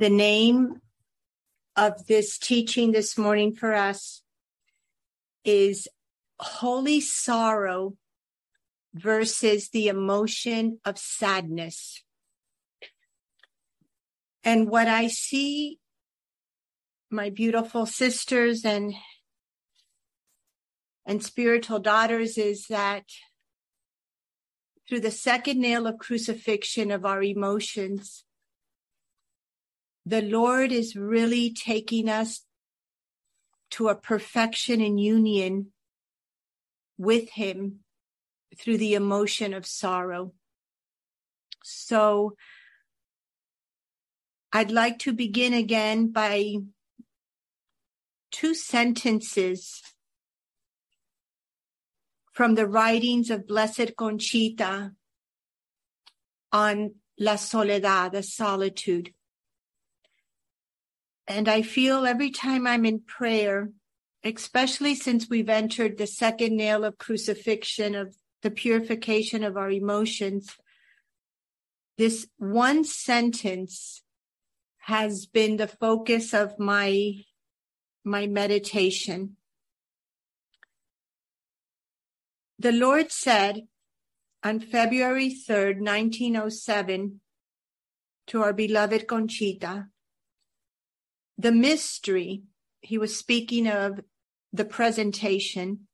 The name of this teaching this morning for us is Holy Sorrow versus the emotion of sadness. And what I see, my beautiful sisters and and spiritual daughters is that through the second nail of crucifixion of our emotions, the Lord is really taking us to a perfection and union with Him through the emotion of sorrow. So I'd like to begin again by two sentences from the writings of Blessed Conchita on La Soledad, the solitude. And I feel every time I'm in prayer, especially since we've entered the second nail of crucifixion, of the purification of our emotions, this one sentence has been the focus of my, my meditation. The Lord said on February 3rd, 1907, to our beloved Conchita, the mystery, he was speaking of the presentation,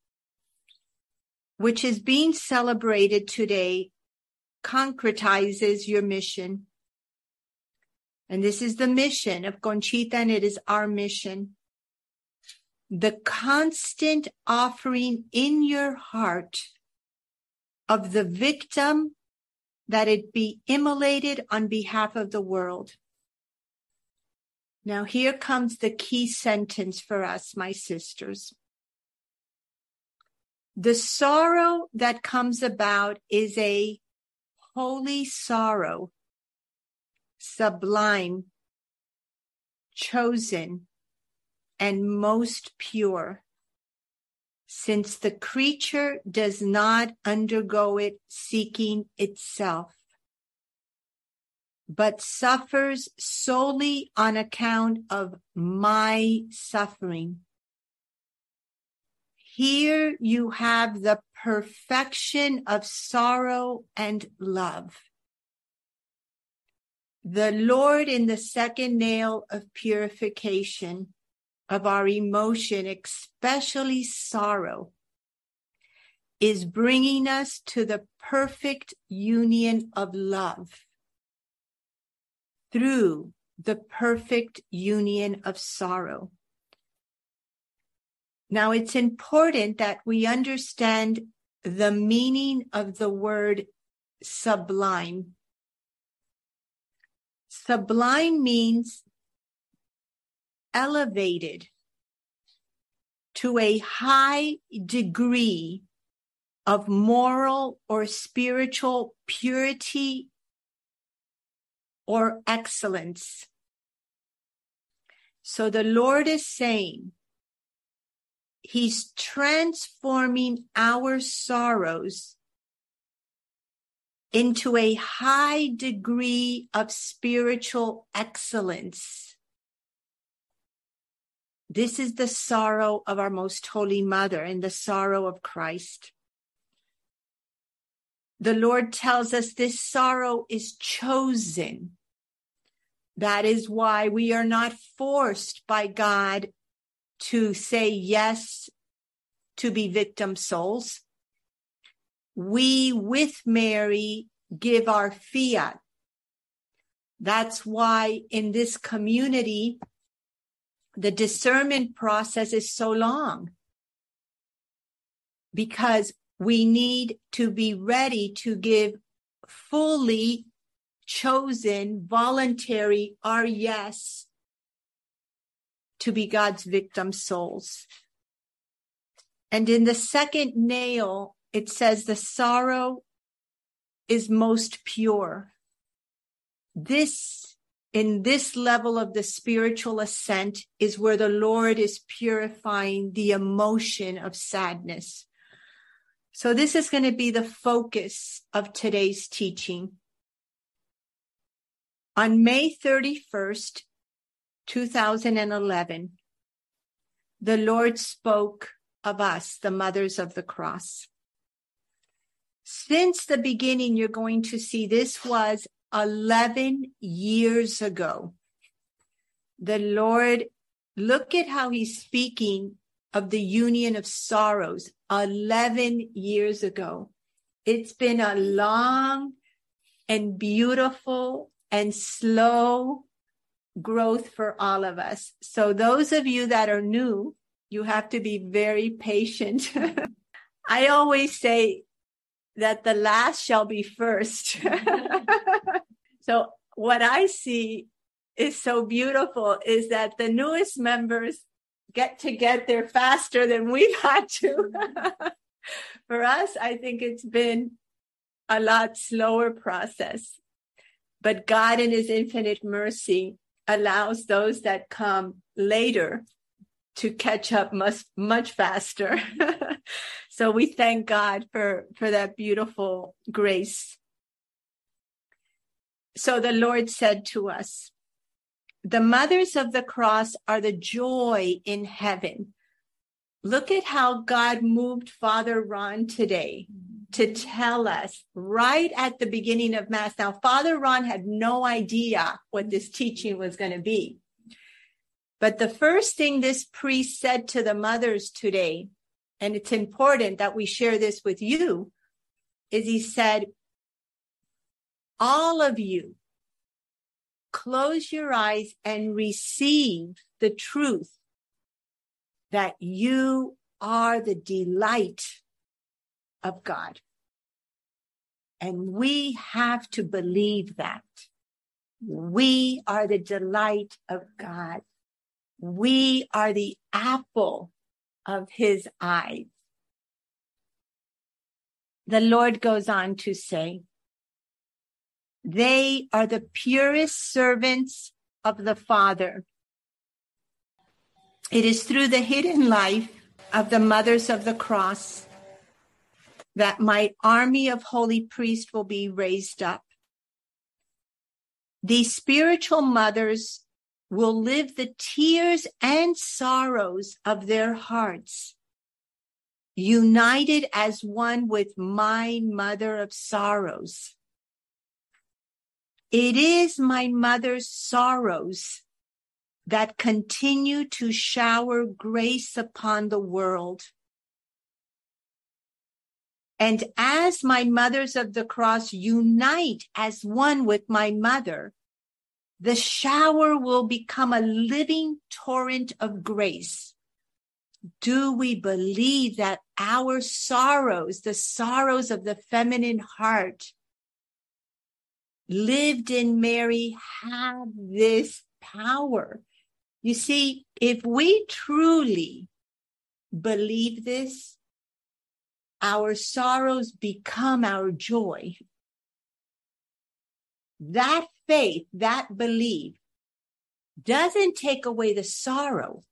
which is being celebrated today, concretizes your mission. And this is the mission of Conchita, and it is our mission the constant offering in your heart of the victim that it be immolated on behalf of the world. Now, here comes the key sentence for us, my sisters. The sorrow that comes about is a holy sorrow, sublime, chosen, and most pure, since the creature does not undergo it seeking itself, but suffers solely on account of my suffering. Here you have the perfection of sorrow and love. The Lord in the second nail of purification of our emotion, especially sorrow, is bringing us to the perfect union of love through the perfect union of sorrow. Now, it's important that we understand the meaning of the word sublime. Sublime means elevated to a high degree of moral or spiritual purity or excellence. So the Lord is saying, He's transforming our sorrows into a high degree of spiritual excellence. This is the sorrow of our most holy mother and the sorrow of Christ. The Lord tells us this sorrow is chosen. That is why we are not forced by God to say yes to be victim souls. We with Mary give our fiat. That's why in this community, the discernment process is so long because we need to be ready to give fully chosen, voluntary, our yes to be God's victim souls. And in the second nail, it says the sorrow is most pure. This in this level of the spiritual ascent is where the Lord is purifying the emotion of sadness. So this is going to be the focus of today's teaching. On May 31st, 2011, the Lord spoke of us, the mothers of the cross. Since the beginning, you're going to see this was 11 years ago. The Lord, look at how he's speaking of the union of sorrows 11 years ago. It's been a long and beautiful and slow growth for all of us. So those of you that are new, you have to be very patient. I always say that the last shall be first. so what I see is so beautiful is that the newest members get to get there faster than we've had to. For us, I think it's been a lot slower process. But God in his infinite mercy allows those that come later to catch up much much faster. so we thank God for for that beautiful grace. So the Lord said to us, the mothers of the cross are the joy in heaven. Look at how God moved Father Ron today to tell us right at the beginning of Mass. Now, Father Ron had no idea what this teaching was going to be. But the first thing this priest said to the mothers today, and it's important that we share this with you, is he said, all of you close your eyes and receive the truth that you are the delight of God. And we have to believe that. We are the delight of God. We are the apple of his eyes. The Lord goes on to say, they are the purest servants of the Father. It is through the hidden life of the mothers of the cross that my army of holy priests will be raised up. These spiritual mothers will live the tears and sorrows of their hearts, united as one with my mother of sorrows. It is my mother's sorrows that continue to shower grace upon the world. And as my mothers of the cross unite as one with my mother, the shower will become a living torrent of grace. Do we believe that our sorrows, the sorrows of the feminine heart, lived in Mary, have this power? You see, if we truly believe this, our sorrows become our joy. That faith, that belief doesn't take away the sorrow,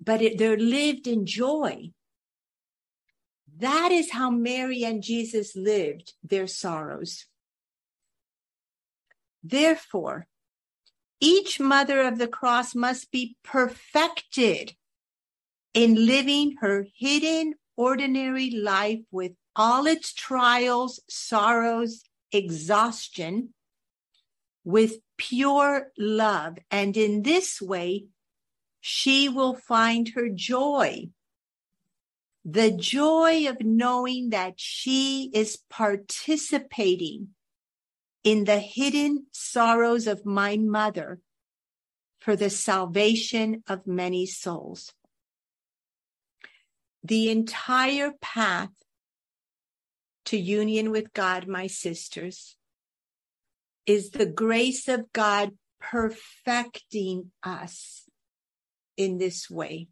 but it, they're lived in joy. That is how Mary and Jesus lived their sorrows. Therefore, each mother of the cross must be perfected in living her hidden ordinary life with all its trials, sorrows, exhaustion, with pure love. And in this way, she will find her joy. The joy of knowing that she is participating in the hidden sorrows of my mother for the salvation of many souls. The entire path to union with God, my sisters, is the grace of God perfecting us in this way.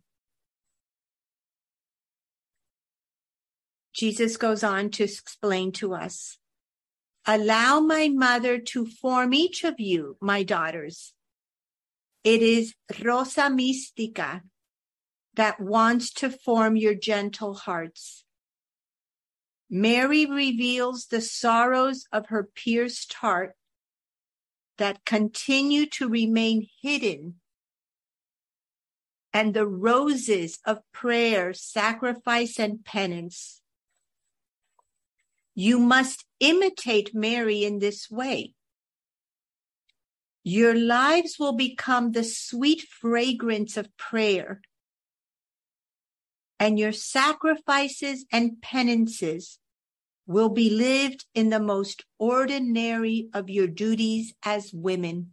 Jesus goes on to explain to us Allow my mother to form each of you, my daughters. It is Rosa Mystica that wants to form your gentle hearts. Mary reveals the sorrows of her pierced heart that continue to remain hidden and the roses of prayer, sacrifice, and penance. You must imitate Mary in this way. Your lives will become the sweet fragrance of prayer, and your sacrifices and penances will be lived in the most ordinary of your duties as women.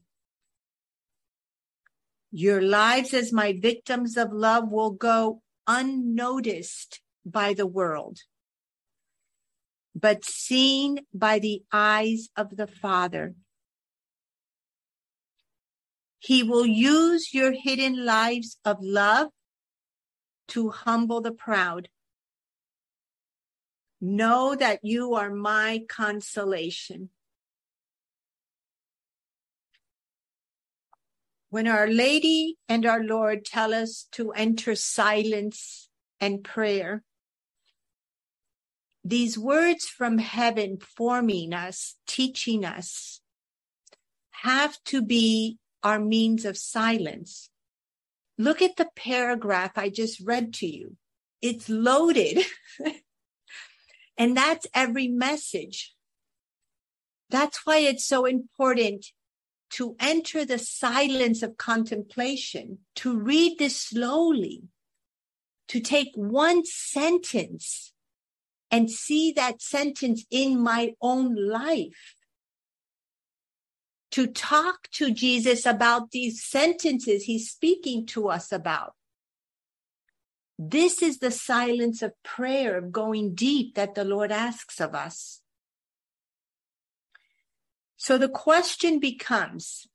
Your lives as my victims of love will go unnoticed by the world, but seen by the eyes of the Father. He will use your hidden lives of love to humble the proud Know that you are my consolation. When Our Lady and our Lord tell us to enter silence and prayer, these words from heaven forming us, teaching us, have to be our means of silence. Look at the paragraph I just read to you. It's loaded And that's every message. That's why it's so important to enter the silence of contemplation, to read this slowly, to take one sentence and see that sentence in my own life. To talk to Jesus about these sentences he's speaking to us about. This is the silence of prayer, of going deep that the Lord asks of us. So the question becomes,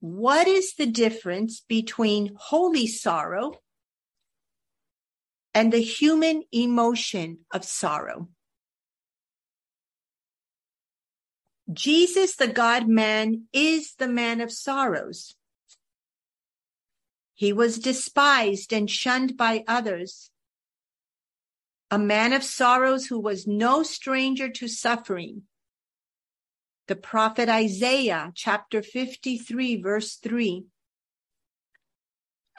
what is the difference between holy sorrow and the human emotion of sorrow? Jesus, the God man, is the man of sorrows. He was despised and shunned by others. A man of sorrows who was no stranger to suffering. The prophet Isaiah, chapter 53, verse 3.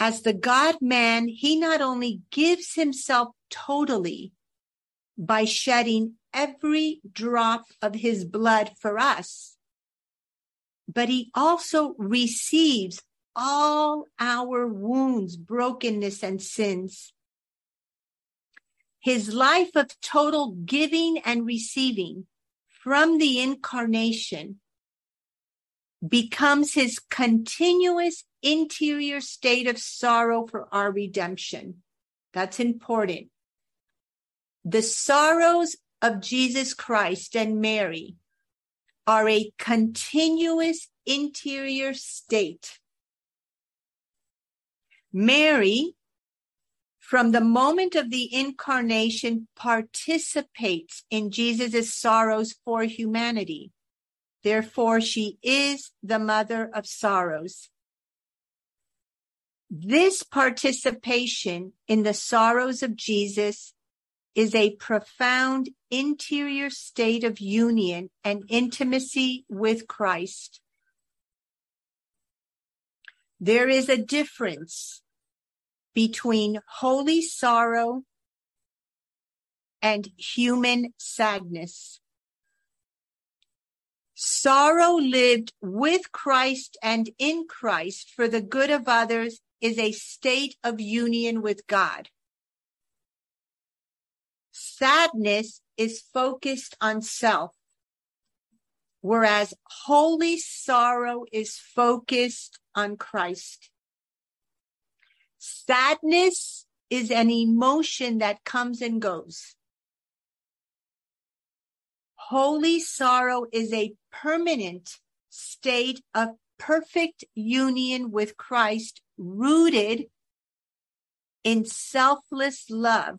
As the God man, he not only gives himself totally by shedding every drop of his blood for us, but he also receives all our wounds, brokenness, and sins. His life of total giving and receiving from the incarnation becomes his continuous interior state of sorrow for our redemption. That's important. The sorrows of Jesus Christ and Mary are a continuous interior state Mary, from the moment of the incarnation, participates in Jesus' sorrows for humanity. Therefore, she is the mother of sorrows. This participation in the sorrows of Jesus is a profound interior state of union and intimacy with Christ. There is a difference between holy sorrow and human sadness. Sorrow lived with Christ and in Christ for the good of others is a state of union with God. Sadness is focused on self whereas holy sorrow is focused on Christ. Sadness is an emotion that comes and goes. Holy sorrow is a permanent state of perfect union with Christ, rooted in selfless love,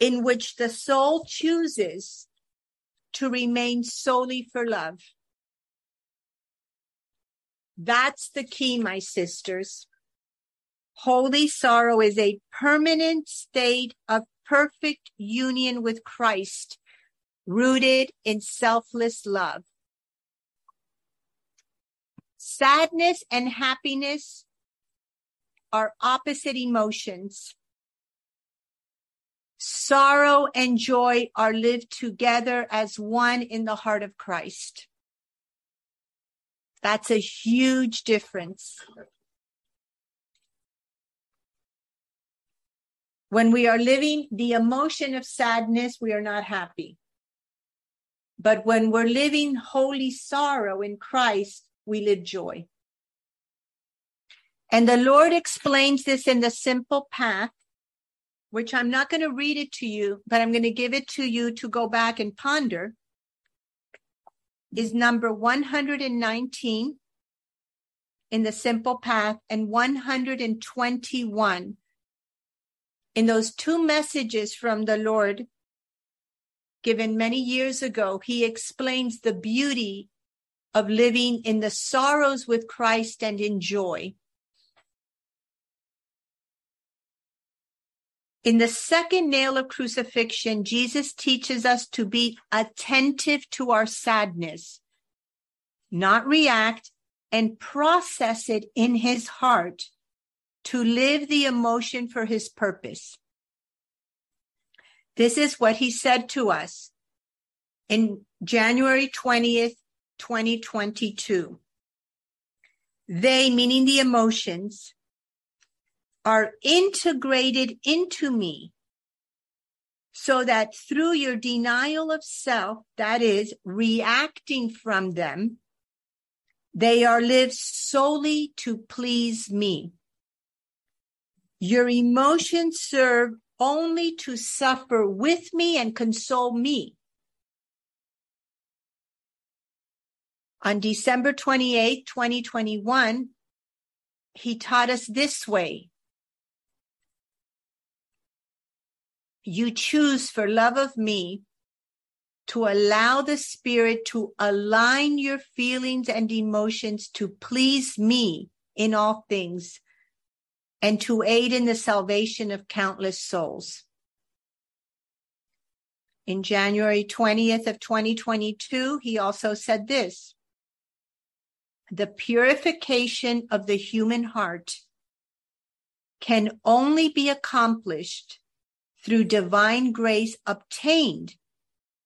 in which the soul chooses to remain solely for love. That's the key, my sisters. Holy sorrow is a permanent state of perfect union with Christ, rooted in selfless love. Sadness and happiness are opposite emotions. Sorrow and joy are lived together as one in the heart of Christ. That's a huge difference. When we are living the emotion of sadness, we are not happy. But when we're living holy sorrow in Christ, we live joy. And the Lord explains this in the simple path, which I'm not going to read it to you, but I'm going to give it to you to go back and ponder is number 119 in the simple path and 121 in those two messages from the Lord given many years ago. He explains the beauty of living in the sorrows with Christ and in joy. In the second nail of crucifixion, Jesus teaches us to be attentive to our sadness, not react and process it in his heart to live the emotion for his purpose. This is what he said to us in January 20th, 2022. They, meaning the emotions, are integrated into me so that through your denial of self, that is reacting from them, they are lived solely to please me. Your emotions serve only to suffer with me and console me. On December 28, 2021, he taught us this way you choose for love of me to allow the spirit to align your feelings and emotions to please me in all things and to aid in the salvation of countless souls. In January 20th of 2022, he also said this, the purification of the human heart can only be accomplished through divine grace obtained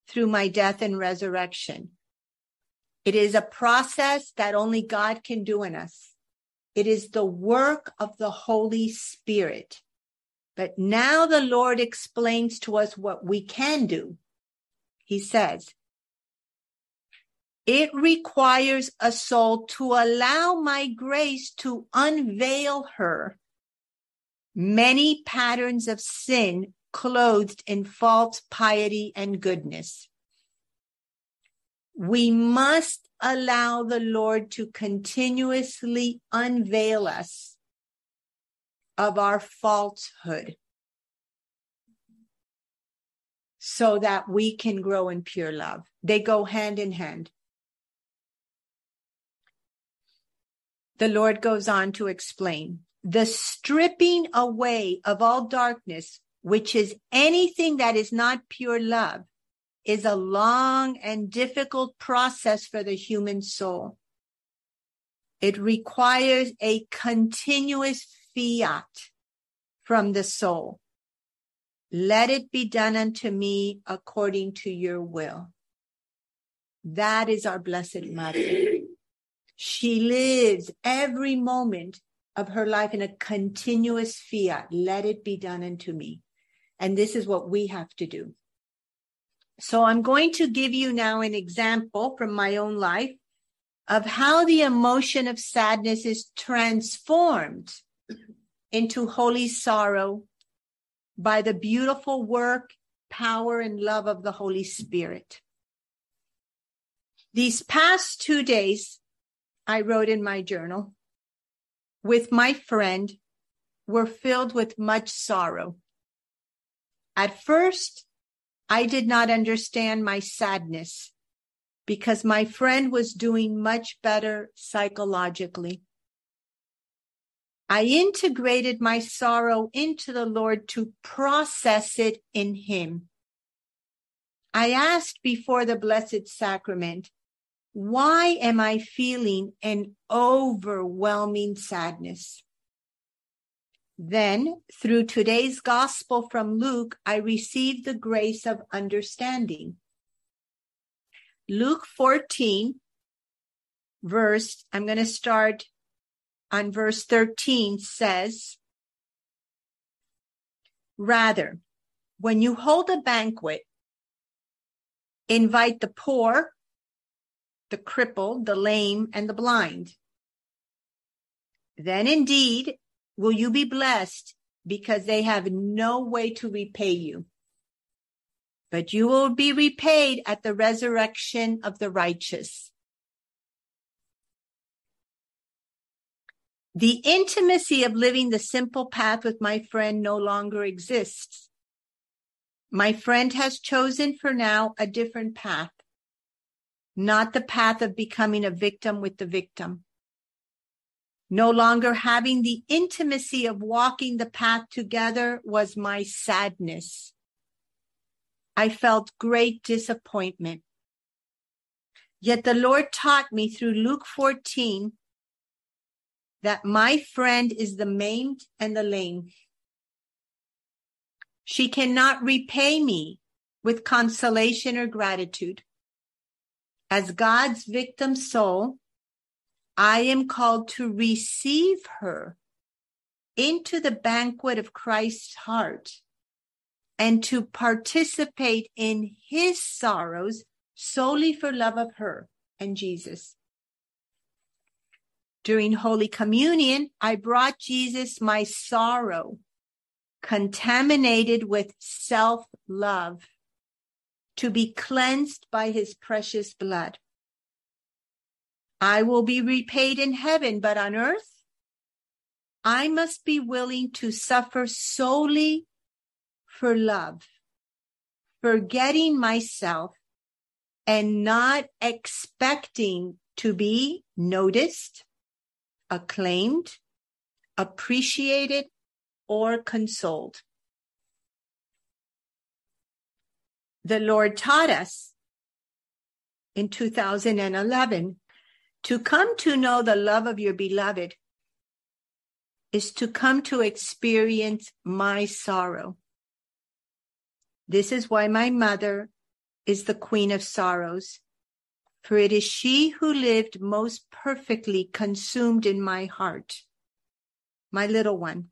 through my death and resurrection. It is a process that only God can do in us. It is the work of the Holy Spirit. But now the Lord explains to us what we can do. He says, it requires a soul to allow my grace to unveil her many patterns of sin clothed in false piety and goodness. We must allow the Lord to continuously unveil us of our falsehood so that we can grow in pure love. They go hand in hand. The Lord goes on to explain the stripping away of all darkness which is anything that is not pure love, is a long and difficult process for the human soul. It requires a continuous fiat from the soul. Let it be done unto me according to your will. That is our Blessed Mother. She lives every moment of her life in a continuous fiat. Let it be done unto me. And this is what we have to do. So I'm going to give you now an example from my own life of how the emotion of sadness is transformed into holy sorrow by the beautiful work, power, and love of the Holy Spirit. These past two days, I wrote in my journal, with my friend were filled with much sorrow. At first, I did not understand my sadness because my friend was doing much better psychologically. I integrated my sorrow into the Lord to process it in Him. I asked before the Blessed Sacrament, Why am I feeling an overwhelming sadness? Then, through today's gospel from Luke, I received the grace of understanding. Luke 14, verse, I'm going to start on verse 13 says, Rather, when you hold a banquet, invite the poor, the crippled, the lame, and the blind. Then indeed will you be blessed because they have no way to repay you. But you will be repaid at the resurrection of the righteous. The intimacy of living the simple path with my friend no longer exists. My friend has chosen for now a different path, not the path of becoming a victim with the victim. No longer having the intimacy of walking the path together was my sadness. I felt great disappointment. Yet the Lord taught me through Luke 14 that my friend is the maimed and the lame. She cannot repay me with consolation or gratitude. As God's victim soul, I am called to receive her into the banquet of Christ's heart and to participate in his sorrows solely for love of her and Jesus. During Holy Communion, I brought Jesus my sorrow, contaminated with self love, to be cleansed by his precious blood. I will be repaid in heaven, but on earth, I must be willing to suffer solely for love, forgetting myself and not expecting to be noticed, acclaimed, appreciated, or consoled. The Lord taught us in 2011 to come to know the love of your beloved is to come to experience my sorrow. This is why my mother is the queen of sorrows for it is she who lived most perfectly consumed in my heart. My little one,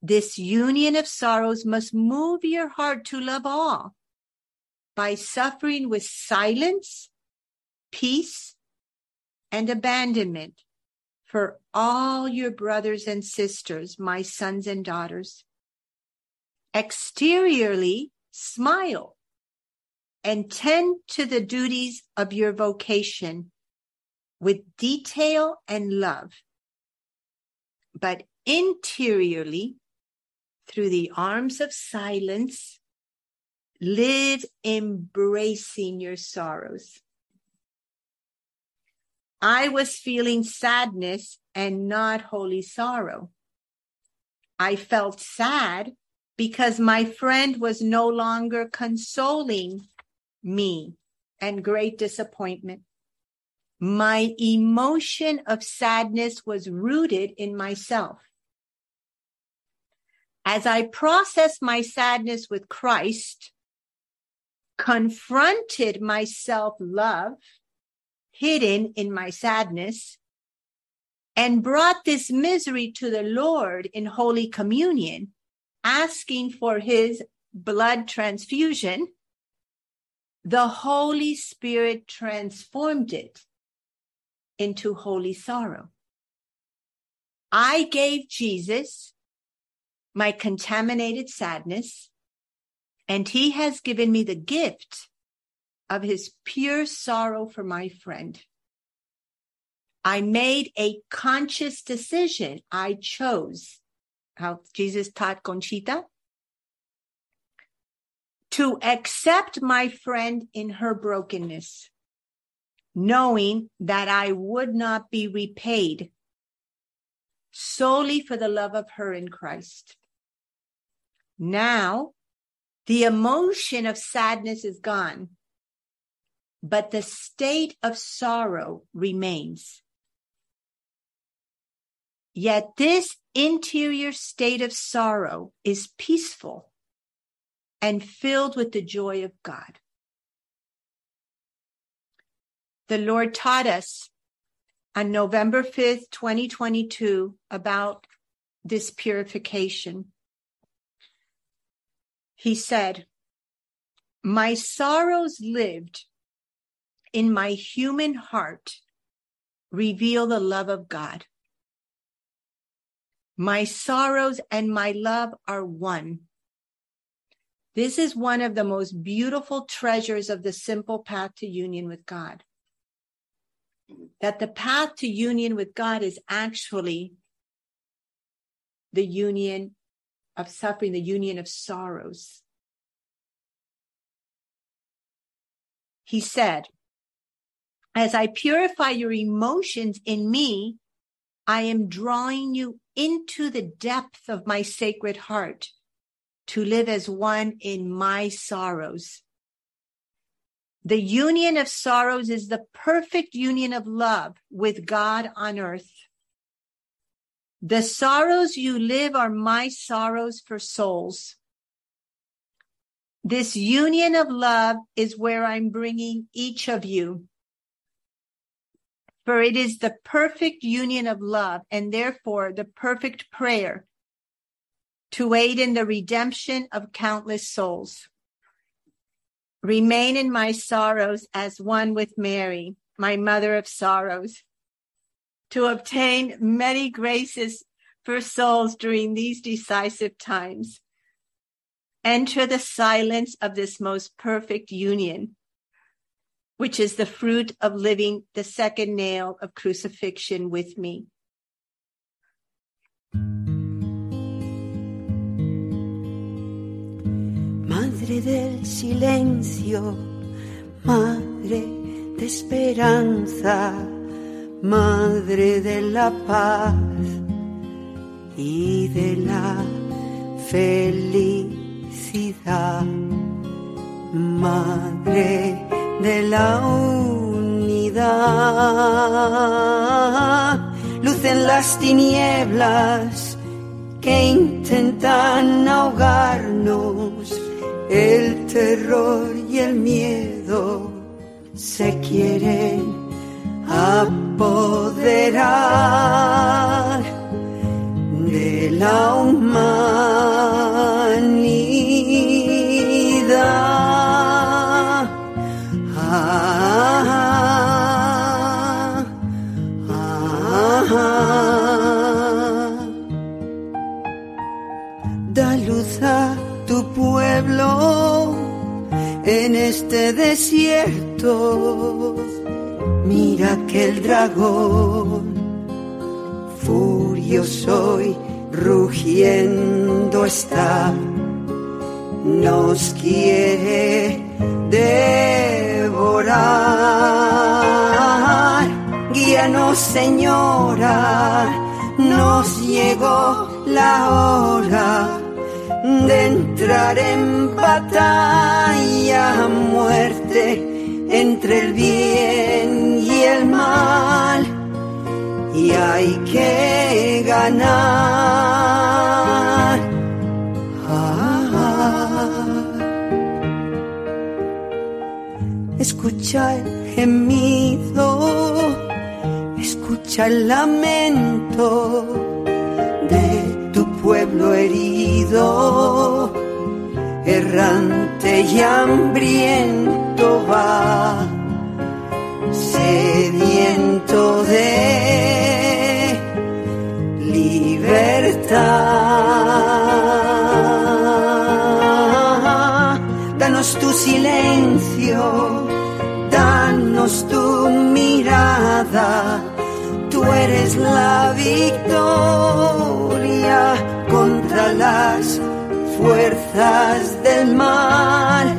this union of sorrows must move your heart to love all by suffering with silence, peace, and abandonment for all your brothers and sisters, my sons and daughters. Exteriorly, smile and tend to the duties of your vocation with detail and love. But interiorly, through the arms of silence, live embracing your sorrows. I was feeling sadness and not holy sorrow. I felt sad because my friend was no longer consoling me and great disappointment. My emotion of sadness was rooted in myself. As I processed my sadness with Christ, confronted my self love hidden in my sadness, and brought this misery to the Lord in Holy Communion, asking for his blood transfusion, the Holy Spirit transformed it into holy sorrow. I gave Jesus my contaminated sadness, and he has given me the gift of his pure sorrow for my friend. I made a conscious decision. I chose how Jesus taught Conchita to accept my friend in her brokenness, knowing that I would not be repaid solely for the love of her in Christ. Now, the emotion of sadness is gone, but the state of sorrow remains. Yet this interior state of sorrow is peaceful and filled with the joy of God. The Lord taught us on November 5th, 2022 about this purification. He said, my sorrows lived in my human heart reveal the love of God. My sorrows and my love are one. This is one of the most beautiful treasures of the simple path to union with God. That the path to union with God is actually the union of suffering, the union of sorrows. He said, as I purify your emotions in me, I am drawing you into the depth of my sacred heart to live as one in my sorrows. The union of sorrows is the perfect union of love with God on earth. The sorrows you live are my sorrows for souls. This union of love is where I'm bringing each of you. For it is the perfect union of love and therefore the perfect prayer to aid in the redemption of countless souls. Remain in my sorrows as one with Mary, my mother of sorrows, to obtain many graces for souls during these decisive times. Enter the silence of this most perfect union, which is the fruit of living the second nail of crucifixion with me. Madre del silencio, Madre de esperanza, Madre de la paz y de la felicidad, Madre de la unidad, luz en las tinieblas que intentan ahogarnos el terror y el miedo se quieren apoderar de la humanidad. Dragón. Furioso y rugiendo está, nos quiere devorar. Guíanos, Señora, nos llegó la hora de entrar en batalla a muerte entre el bien mal. Y hay que ganar. Escucha el gemido, escucha el lamento de tu pueblo herido, errante y hambriento va, sediento de libertad. Danos tu silencio, danos tu mirada, tú eres la victoria contra las fuerzas del mal.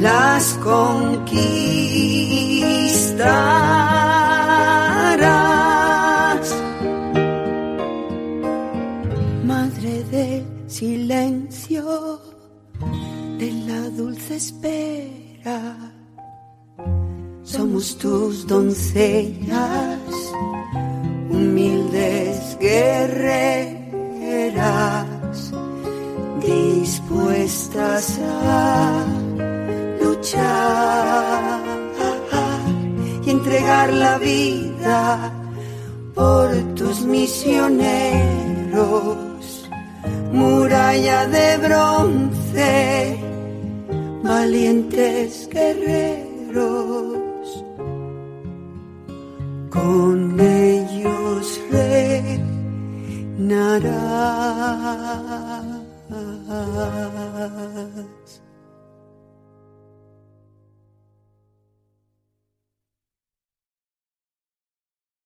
Las conquistarás. Madre del silencio, de la dulce espera, somos tus doncellas, humildes guerreras, dispuestas a y entregar la vida por tus misioneros, muralla de bronce, valientes guerreros. Con ellos reinarás.